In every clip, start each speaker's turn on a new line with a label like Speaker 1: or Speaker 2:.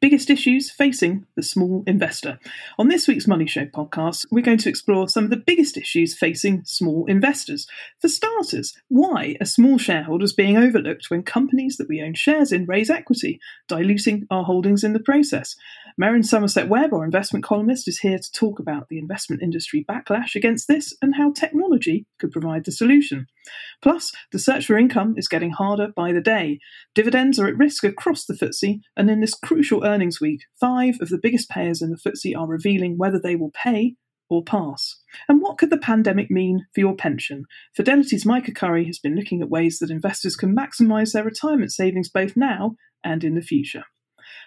Speaker 1: biggest issues facing the small investor. On this week's Money Show podcast, we're going to explore some of the biggest issues facing small investors. For starters, why are small shareholders being overlooked when companies that we own shares in raise equity, diluting our holdings in the process? Merryn Somerset Webb, our investment columnist, is here to talk about the investment industry backlash against this and how technology could provide the solution. Plus, the search for income is getting harder by the day. Dividends are at risk across the FTSE, and in this crucial earnings week, five of the biggest payers in the FTSE are revealing whether they will pay or pass. And what could the pandemic mean for your pension? Fidelity's Maike Currie has been looking at ways that investors can maximise their retirement savings both now and in the future.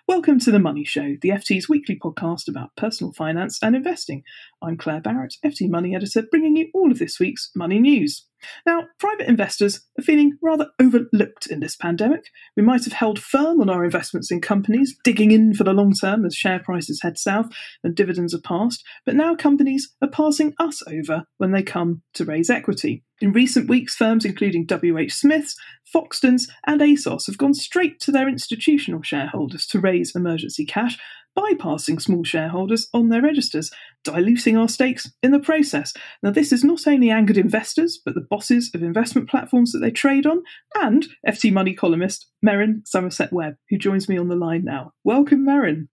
Speaker 1: Welcome to The Money Show, the FT's weekly podcast about personal finance and investing. I'm Claire Barrett, FT Money Editor, bringing you all of this week's money news. Now, private investors are feeling rather overlooked in this pandemic. We might have held firm on our investments in companies, digging in for the long term as share prices head south and dividends are passed, but now companies are passing us over when they come to raise equity. In recent weeks, firms including WH Smiths, Foxtons, and ASOS have gone straight to their institutional shareholders to raise emergency cash bypassing small shareholders on their registers, diluting our stakes in the process. Now, this has not only angered investors, but the bosses of investment platforms that they trade on, and FT Money columnist Merryn Somerset Webb, who joins me on the line now. Welcome, Merryn.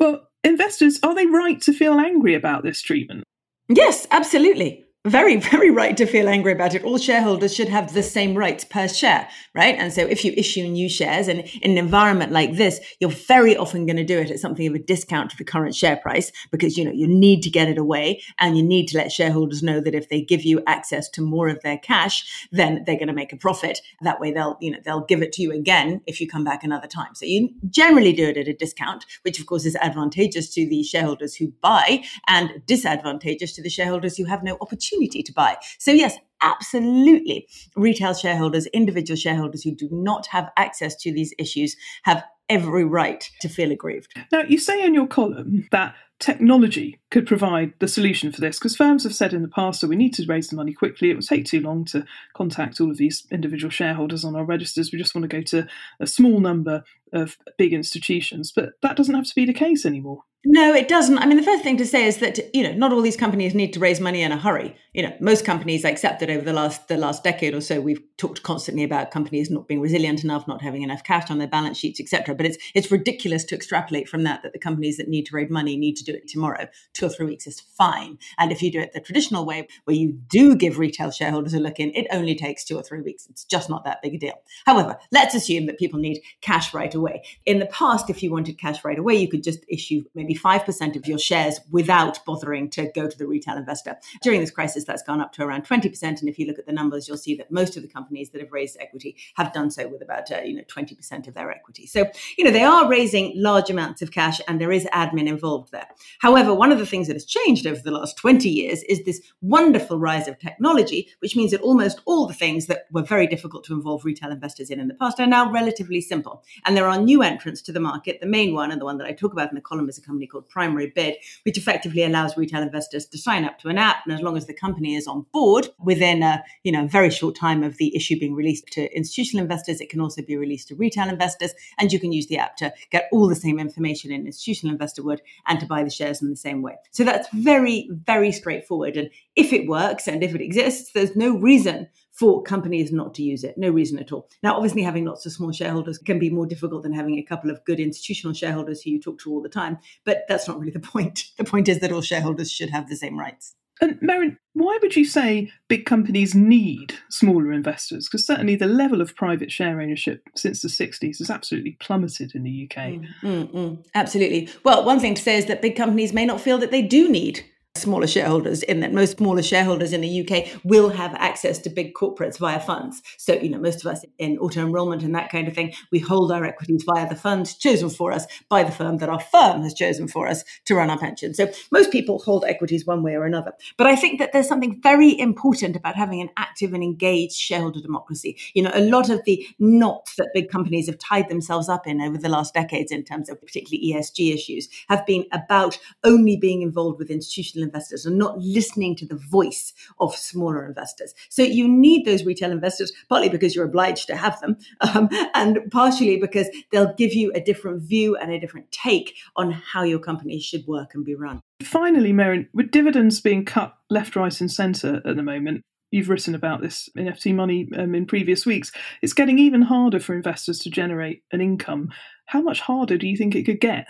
Speaker 1: Well, investors, are they right to feel angry about this treatment?
Speaker 2: Yes, absolutely very, very right to feel angry about it. All shareholders should have the same rights per share, right? And so if you issue new shares and in an environment like this, you're very often going to do it at something of a discount to the current share price because, you know, you need to get it away and you need to let shareholders know that if they give you access to more of their cash, then they're going to make a profit. That way they'll, you know, they'll give it to you again if you come back another time. So you generally do it at a discount, which of course is advantageous to the shareholders who buy and disadvantageous to the shareholders who have no opportunity opportunity to buy. So, yes, absolutely. Retail shareholders, individual shareholders who do not have access to these issues have every right to feel aggrieved.
Speaker 1: Now, you say in your column that technology could provide the solution for this because firms have said in the past that we need to raise the money quickly. It will take too long to contact all of these individual shareholders on our registers. We just want to go to a small number of big institutions, but that doesn't have to be the case anymore.
Speaker 2: No, it doesn't. I mean, the first thing to say is that you know not all these companies need to raise money in a hurry. You know, most companies accept that over the last the last decade or so, we've talked constantly about companies not being resilient enough, not having enough cash on their balance sheets, etc. But it's it's ridiculous to extrapolate from that that the companies that need to raise money need to do it tomorrow. Two or three weeks is fine. And if you do it the traditional way, where you do give retail shareholders a look in, it only takes two or three weeks. It's just not that big a deal. However, let's assume that people need cash right away. In the past, if you wanted cash right away, you could just issue maybe maybe 5% of your shares without bothering to go to the retail investor. During this crisis, that's gone up to around 20%. And if you look at the numbers, you'll see that most of the companies that have raised equity have done so with about, uh, you know, 20% of their equity. So, you know, they are raising large amounts of cash and there is admin involved there. However, one of the things that has changed over the last 20 years is this wonderful rise of technology, which means that almost all the things that were very difficult to involve retail investors in in the past are now relatively simple. And there are new entrants to the market. The main one, and the one that I talk about in the column, is a company called PrimaryBid, which effectively allows retail investors to sign up to an app. And as long as the company is on board within a you know very short time of the issue being released to institutional investors, it can also be released to retail investors. And you can use the app to get all the same information an institutional investor would and to buy the shares in the same way. So that's very, very straightforward. And if it works and if it exists, there's no reason for companies not to use it. No reason at all. Now, obviously, having lots of small shareholders can be more difficult than having a couple of good institutional shareholders who you talk to all the time. But that's not really the point. The point is that all shareholders should have the same rights.
Speaker 1: And Merryn, why would you say big companies need smaller investors? Because certainly the level of private share ownership since the 60s has absolutely plummeted in the UK. Mm,
Speaker 2: mm, mm, absolutely. Well, one thing to say is that big companies may not feel that they do need smaller shareholders in that most smaller shareholders in the UK will have access to big corporates via funds. So, you know, most of us in auto enrollment and that kind of thing, we hold our equities via the fund chosen for us by the firm that our firm has chosen for us to run our pension. So most people hold equities one way or another. But I think that there's something very important about having an active and engaged shareholder democracy. You know, a lot of the knots that big companies have tied themselves up in over the last decades in terms of particularly ESG issues have been about only being involved with institutional investors and not listening to the voice of smaller investors. So you need those retail investors, partly because you're obliged to have them, um, and partially because they'll give you a different view and a different take on how your company should work and be run.
Speaker 1: Finally, Merryn, with dividends being cut left, right, and centre at the moment, you've written about this in FT Money um, in previous weeks. It's getting even harder for investors to generate an income. How much harder do you think it could get?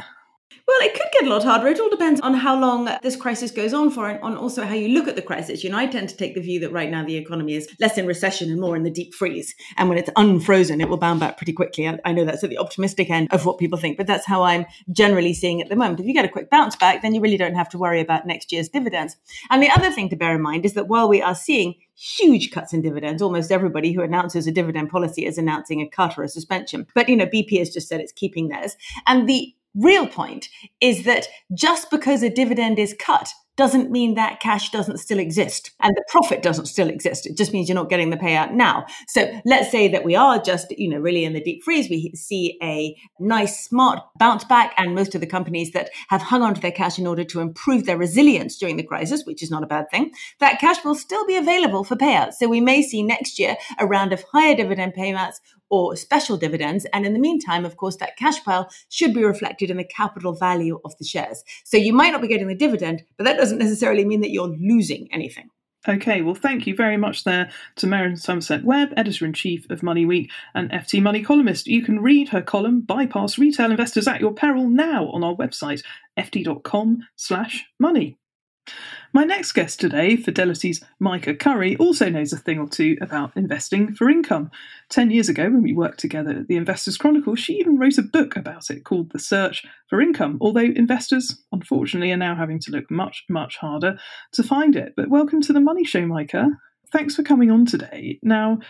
Speaker 2: Well, it could get a lot harder. It all depends on how long this crisis goes on for and on also how you look at the crisis. You know, I tend to take the view that right now the economy is less in recession and more in the deep freeze. And when it's unfrozen, it will bounce back pretty quickly. And I know that's at the optimistic end of what people think, but that's how I'm generally seeing at the moment. If you get a quick bounce back, then you really don't have to worry about next year's dividends. And the other thing to bear in mind is that while we are seeing huge cuts in dividends. Almost everybody who announces a dividend policy is announcing a cut or a suspension. But, you know, BP has just said it's keeping theirs. And the real point is that just because a dividend is cut doesn't mean that cash doesn't still exist and the profit doesn't still exist. It just means you're not getting the payout now. So let's say that we are just, you know, really in the deep freeze. We see a nice, smart bounce back, and most of the companies that have hung on to their cash in order to improve their resilience during the crisis, which is not a bad thing, that cash will still be available for payouts. So we may see next year a round of higher dividend payments or special dividends. And in the meantime, of course, that cash pile should be reflected in the capital value of the shares. So you might not be getting the dividend, but that doesn't necessarily mean that you're losing anything.
Speaker 1: Okay, well, thank you very much there to Merryn Somerset Webb, editor in chief of MoneyWeek and FT Money columnist. You can read her column, Bypass Retail Investors at Your Peril, now on our website, ft.com/slash money. My next guest today, Fidelity's Maike Currie, also knows a thing or two about investing for income. Ten years ago, when we worked together at the Investors Chronicle, she even wrote a book about it called The Search for Income, although investors, unfortunately, are now having to look much, much harder to find it. But welcome to the Money Show, Maike. Thanks for coming on today. Now,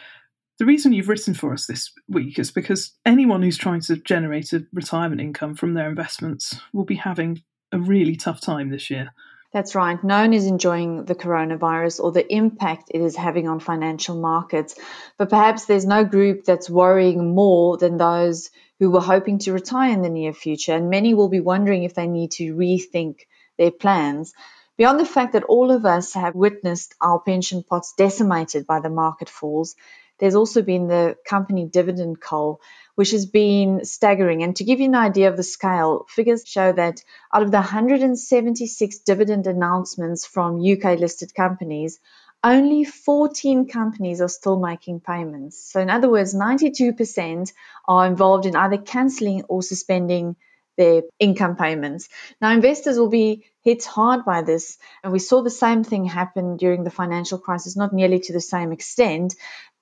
Speaker 1: the reason you've written for us this week is because anyone who's trying to generate a retirement income from their investments will be having a really tough time this year.
Speaker 3: That's right. No one is enjoying the coronavirus or the impact it is having on financial markets. But perhaps there's no group that's worrying more than those who were hoping to retire in the near future. And many will be wondering if they need to rethink their plans. Beyond the fact that all of us have witnessed our pension pots decimated by the market falls, there's also been the company dividend cull which has been staggering. And to give you an idea of the scale, figures show that out of the 176 dividend announcements from UK listed companies, only 14 companies are still making payments. So, in other words, 92% are involved in either cancelling or suspending their income payments. Now, investors will be hit hard by this, and we saw the same thing happen during the financial crisis, not nearly to the same extent,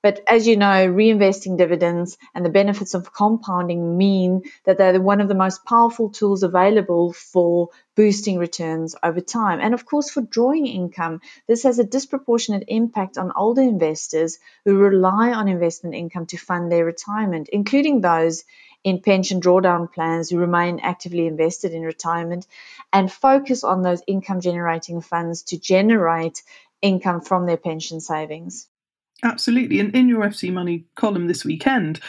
Speaker 3: but as you know, reinvesting dividends and the benefits of compounding mean that they're one of the most powerful tools available for boosting returns over time. And of course, for drawing income, this has a disproportionate impact on older investors who rely on investment income to fund their retirement, including those in pension drawdown plans who remain actively invested in retirement and focus on those income generating funds to generate income from their pension savings.
Speaker 1: Absolutely. And in your FT Money column this weekend,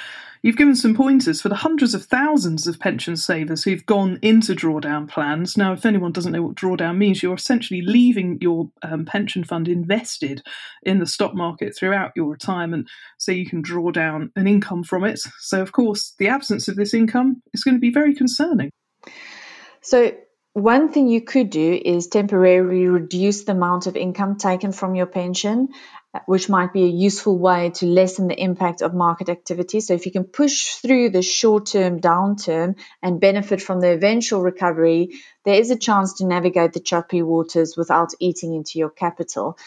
Speaker 1: you've given some pointers for the hundreds of thousands of pension savers who've gone into drawdown plans. Now, if anyone doesn't know what drawdown means, you're essentially leaving your um, pension fund invested in the stock market throughout your retirement so you can draw down an income from it. So, of course, the absence of this income is going to be very concerning.
Speaker 3: So, one thing you could do is temporarily reduce the amount of income taken from your pension, which might be a useful way to lessen the impact of market activity. So, if you can push through the short term downturn and benefit from the eventual recovery, there is a chance to navigate the choppy waters without eating into your capital.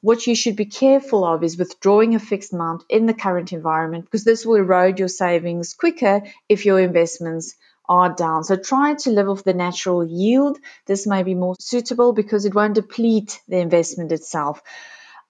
Speaker 3: What you should be careful of is withdrawing a fixed amount in the current environment because this will erode your savings quicker if your investments are down. So try to live off the natural yield. This may be more suitable because it won't deplete the investment itself.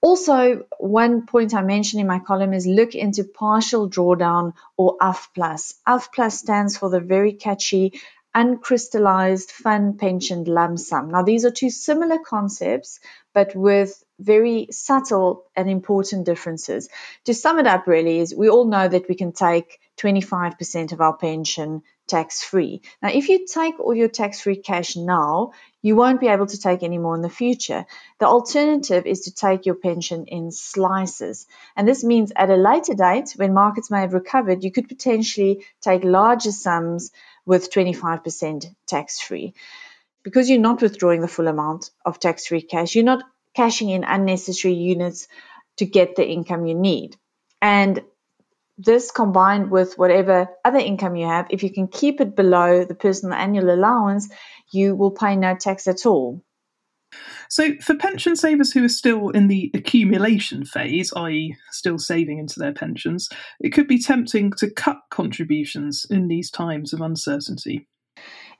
Speaker 3: Also, one point I mentioned in my column is look into partial drawdown or UF plus. UF plus stands for the very catchy uncrystallized fund pension lump sum. Now, these are two similar concepts, but with very subtle and important differences. To sum it up, really, is we all know that we can take 25% of our pension tax free. Now, if you take all your tax free cash now, you won't be able to take any more in the future. The alternative is to take your pension in slices. And this means at a later date, when markets may have recovered, you could potentially take larger sums with 25% tax free. Because you're not withdrawing the full amount of tax free cash, you're not cashing in unnecessary units to get the income you need. And this combined with whatever other income you have, if you can keep it below the personal annual allowance, you will pay no tax at all.
Speaker 1: So, for pension savers who are still in the accumulation phase, i.e., still saving into their pensions, it could be tempting to cut contributions in these times of uncertainty.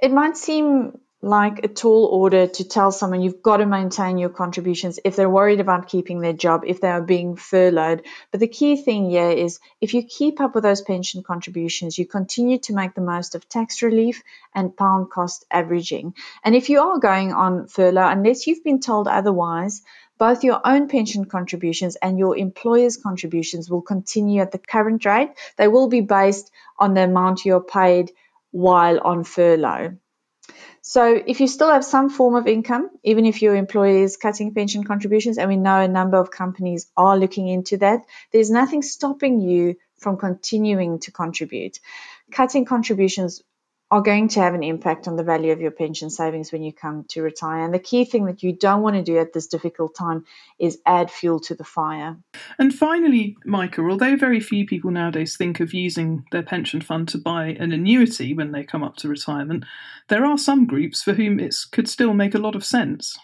Speaker 3: It might seem like a tall order to tell someone you've got to maintain your contributions if they're worried about keeping their job, if they are being furloughed. But the key thing here is if you keep up with those pension contributions, you continue to make the most of tax relief and pound cost averaging. And if you are going on furlough, unless you've been told otherwise, both your own pension contributions and your employer's contributions will continue at the current rate. They will be based on the amount you're paid while on furlough. So if you still have some form of income, even if your employer is cutting pension contributions, and we know a number of companies are looking into that, there's nothing stopping you from continuing to contribute. Cutting contributions are going to have an impact on the value of your pension savings when you come to retire. And the key thing that you don't want to do at this difficult time is add fuel to the fire.
Speaker 1: And finally, Maike, although very few people nowadays think of using their pension fund to buy an annuity when they come up to retirement, there are some groups for whom it could still make a lot of sense.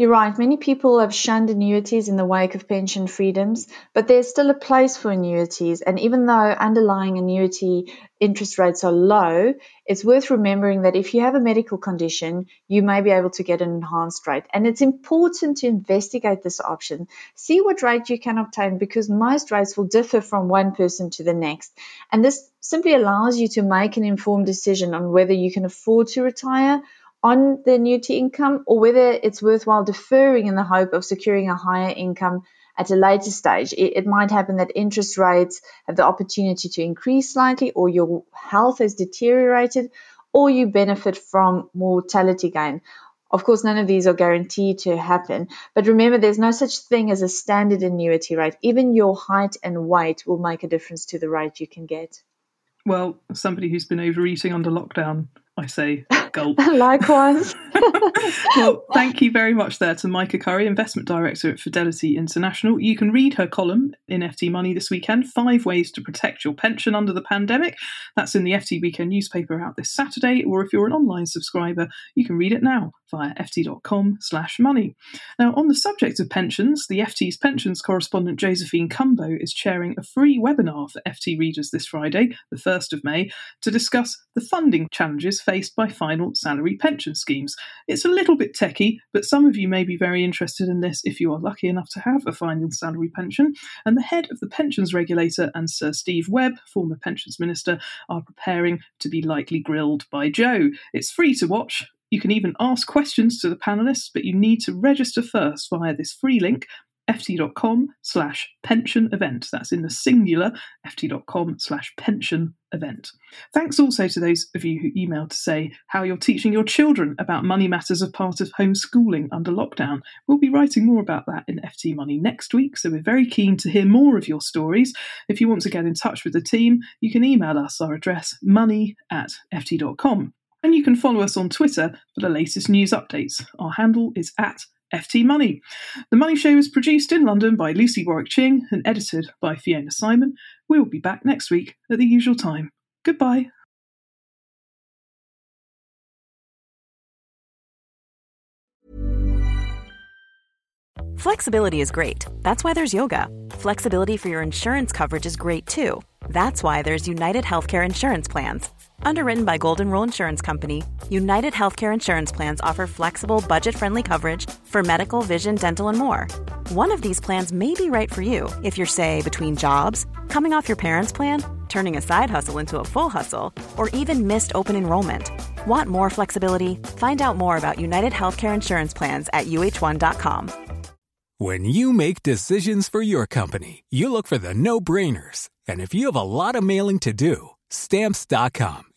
Speaker 3: You're right, many people have shunned annuities in the wake of pension freedoms, but there's still a place for annuities. And even though underlying annuity interest rates are low, it's worth remembering that if you have a medical condition, you may be able to get an enhanced rate. And it's important to investigate this option. See what rate you can obtain because most rates will differ from one person to the next. And this simply allows you to make an informed decision on whether you can afford to retire on the annuity income or whether it's worthwhile deferring in the hope of securing a higher income at a later stage. It, it, might happen that interest rates have the opportunity to increase slightly, or your health has deteriorated, or you benefit from mortality gain. Of course, none of these are guaranteed to happen, but remember there's no such thing as a standard annuity rate. Even your height and weight will make a difference to the rate you can get.
Speaker 1: Well, somebody who's been overeating under lockdown, I say Gulp.
Speaker 3: Likewise.
Speaker 1: well, thank you very much there to Maike Currie, Investment Director at Fidelity International. You can read her column in FT Money this weekend, Five Ways to Protect Your Pension Under the Pandemic. That's in the FT Weekend newspaper out this Saturday, or if you're an online subscriber, you can read it now via ft.com slash money. Now, on the subject of pensions, the FT's pensions correspondent Josephine Cumbo is chairing a free webinar for FT readers this Friday, the 1st of May, to discuss the funding challenges faced by final salary pension schemes. It's a little bit techy, but some of you may be very interested in this if you are lucky enough to have a final salary pension. And the head of the pensions regulator and Sir Steve Webb, former pensions minister, are preparing to be lightly grilled by Joe. It's free to watch. You can even ask questions to the panelists, but you need to register first via this free link ft.com slash pension event. That's in the singular, ft.com slash pension event. Thanks also to those of you who emailed to say how you're teaching your children about money matters as part of homeschooling under lockdown. We'll be writing more about that in FT Money next week, so we're very keen to hear more of your stories. If you want to get in touch with the team, you can email us. Our address money at ft.com. And you can follow us on Twitter for the latest news updates. Our handle is at FT Money. The Money Show is produced in London by Lucy Warwick Ching and edited by Fiona Symon. We'll be back next week at the usual time. Goodbye.
Speaker 4: Flexibility is great. That's why there's yoga. Flexibility for your insurance coverage is great too. That's why there's United Healthcare Insurance Plans. Underwritten by Golden Rule Insurance Company, United Healthcare Insurance Plans offer flexible, budget friendly coverage for medical, vision, dental, and more. One of these plans may be right for you if you're, say, between jobs, coming off your parents' plan, turning a side hustle into a full hustle, or even missed open enrollment. Want more flexibility? Find out more about United Healthcare Insurance Plans at uhone.com.
Speaker 5: When you make decisions for your company, you look for the no brainers. And if you have a lot of mailing to do, stamps.com